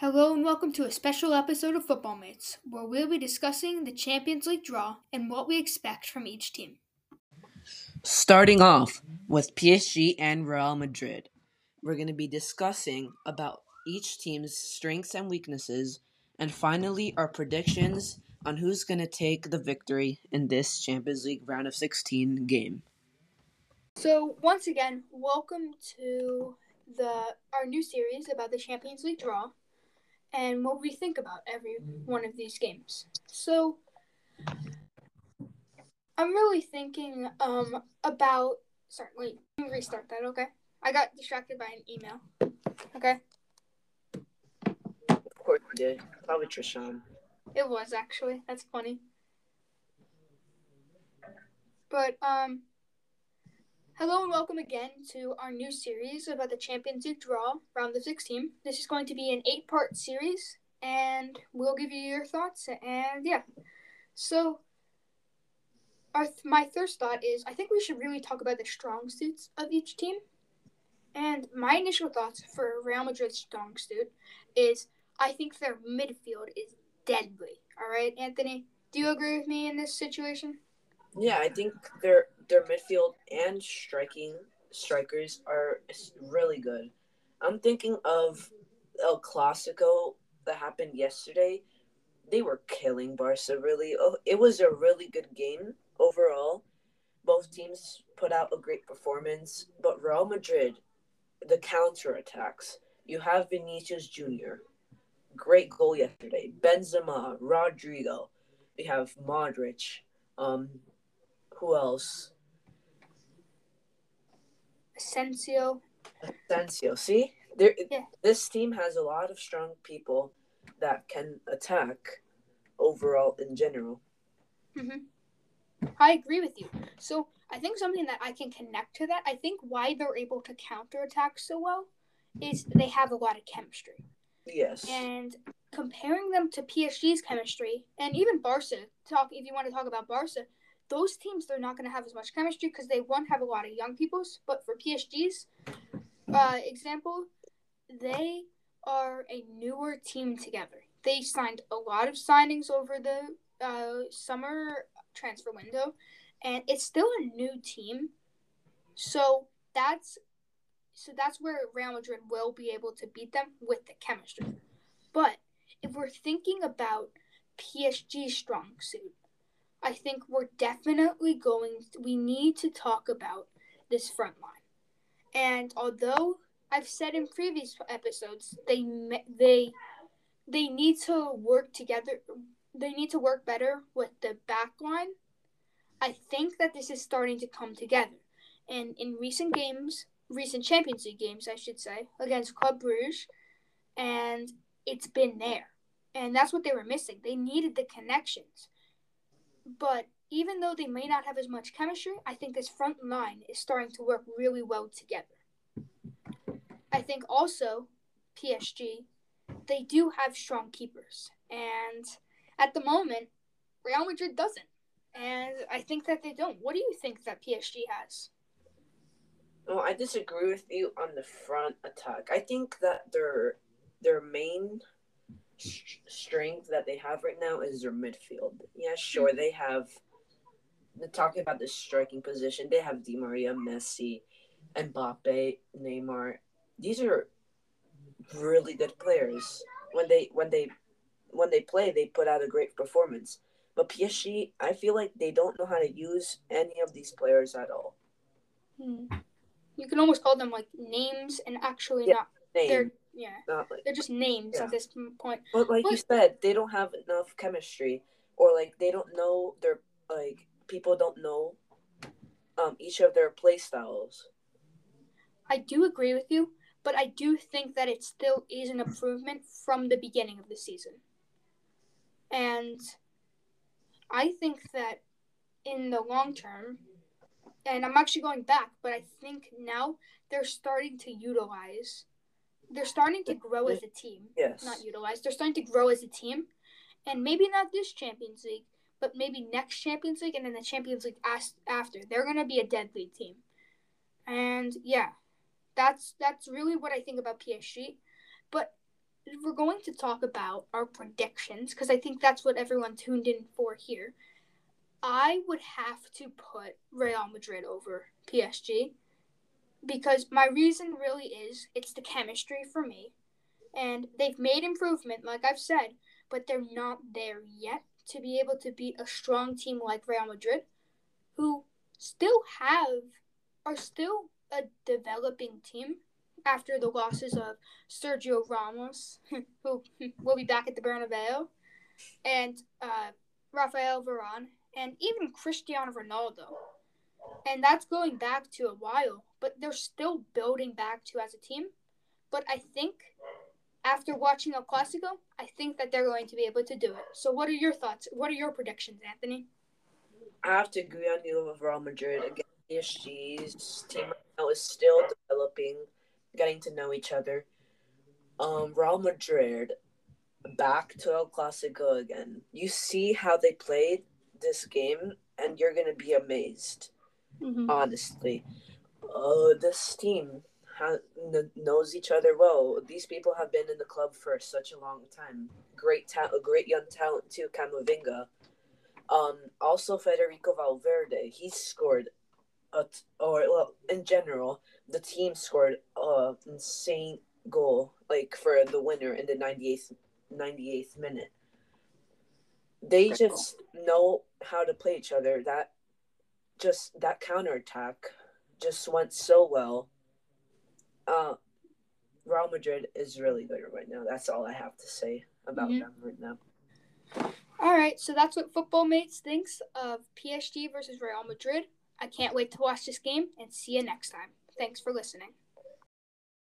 Hello and welcome to a special episode of Football Mates, where we'll be discussing the Champions League draw and what we expect from each team. Starting off with PSG and Real Madrid, we're going to be discussing about each team's strengths and weaknesses, and finally our predictions on who's going to take the victory in this Champions League round of 16 game. So, once again, welcome to the our new series about the Champions League draw and what we think about every one of these games. So I'm really thinking um about sorry, wait, let me restart that, okay? I got distracted by an email. Okay? Of course you did. Probably Trishan. It was actually. That's funny. But um Hello and welcome again to our new series about the Champions League draw, round of 16. This is going to be an eight part series, and we'll give you your thoughts. And yeah, so our th- my first thought is I think we should really talk about the strong suits of each team. And my initial thoughts for Real Madrid's strong suit is I think their midfield is deadly. All right, Anthony, do you agree with me in this situation? Yeah, I think their their midfield and striking strikers are really good. I'm thinking of El Clasico that happened yesterday. They were killing Barca really. Oh, it was a really good game overall. Both teams put out a great performance, but Real Madrid, the counter attacks. You have Vinicius Jr. Great goal yesterday. Benzema, Rodrygo. We have Modric. Um, who else? Asensio. Asensio. See, there. Yeah. This team has a lot of strong people that can attack overall in general. hmm I agree with you. So I think something that I can connect to that. I think why they're able to counterattack so well is they have a lot of chemistry. Yes. And comparing them to PSG's chemistry and even Barca, talk if you want to talk about Barca, those teams they're not going to have as much chemistry because they won't have a lot of young peoples. But for PSG's uh, example, they are a newer team together. They signed a lot of signings over the uh, summer transfer window, and it's still a new team. So that's so that's where Real Madrid will be able to beat them with the chemistry. But if we're thinking about PSG's strong suit, I think we're definitely going. We need to talk about this front line. And although I've said in previous episodes, they they they need to work together. They need to work better with the back line. I think that this is starting to come together. And in recent games, recent Champions League games, I should say, against Club Bruges, and it's been there. And that's what they were missing. They needed the connections. But even though they may not have as much chemistry, I think this front line is starting to work really well together. I think also PSG, they do have strong keepers. And at the moment, Real Madrid doesn't. And I think that they don't. What do you think that PSG has? Well, I disagree with you on the front attack. I think that their their main strength that they have right now is their midfield. Yeah, sure, they have. Talking about the striking position, they have Di Maria, Messi, Mbappe, Neymar. These are really good players. When they when they when they play, they put out a great performance. But PSG, I feel like they don't know how to use any of these players at all. Hmm. You can almost call them like names and actually yeah, not. Name. They're yeah. Not like, They're just names yeah. at this point. But like but, you said, they don't have enough chemistry, or like they don't know their like people don't know um each of their play styles. I do agree with you, but I do think that it still is an improvement from the beginning of the season. And I think that in the long term, and I'm actually going back, but I think now they're starting to utilize they're starting to grow as a team. Yes. Not utilize. They're starting to grow as a team. And maybe not this Champions League, but maybe next Champions League and then the Champions League after. They're going to be a deadly team. And yeah, that's that's really what I think about PSG. But we're going to talk about our predictions because I think that's what everyone tuned in for here. I would have to put Real Madrid over PSG because my reason really is it's the chemistry for me. And they've made improvement, like I've said, but they're not there yet to be able to beat a strong team like Real Madrid, who still have, are still a developing team after the losses of Sergio Ramos, who will be back at the Bernabeu, and uh, Rafael Varane, and even Cristiano Ronaldo. And that's going back to a while, but they're still building back to as a team. But I think after watching El Clasico, I think that they're going to be able to do it. So, what are your thoughts? What are your predictions, Anthony? I have to agree on you with Real Madrid. Again, PSG's team right now is still developing, getting to know each other. Um, Real Madrid back to El Clasico again. You see how they played this game, and you're gonna be amazed. Mm-hmm. Honestly, uh, this team knows each other well. These people have been in the club for such a long time. Great talent, a great young talent too, Camavinga. Um, also Federico Valverde. He scored, a t- or well, in general, the team scored a insane goal, like for the winner in the 98th, 98th minute. They just know how to play each other. That just that counter attack just went so well uh, Real Madrid is really good right now. That's all I have to say about mm-hmm. them right now. All right, so that's what Football Mates thinks of PSG versus Real Madrid. I can't wait to watch this game and see you next time. Thanks for listening.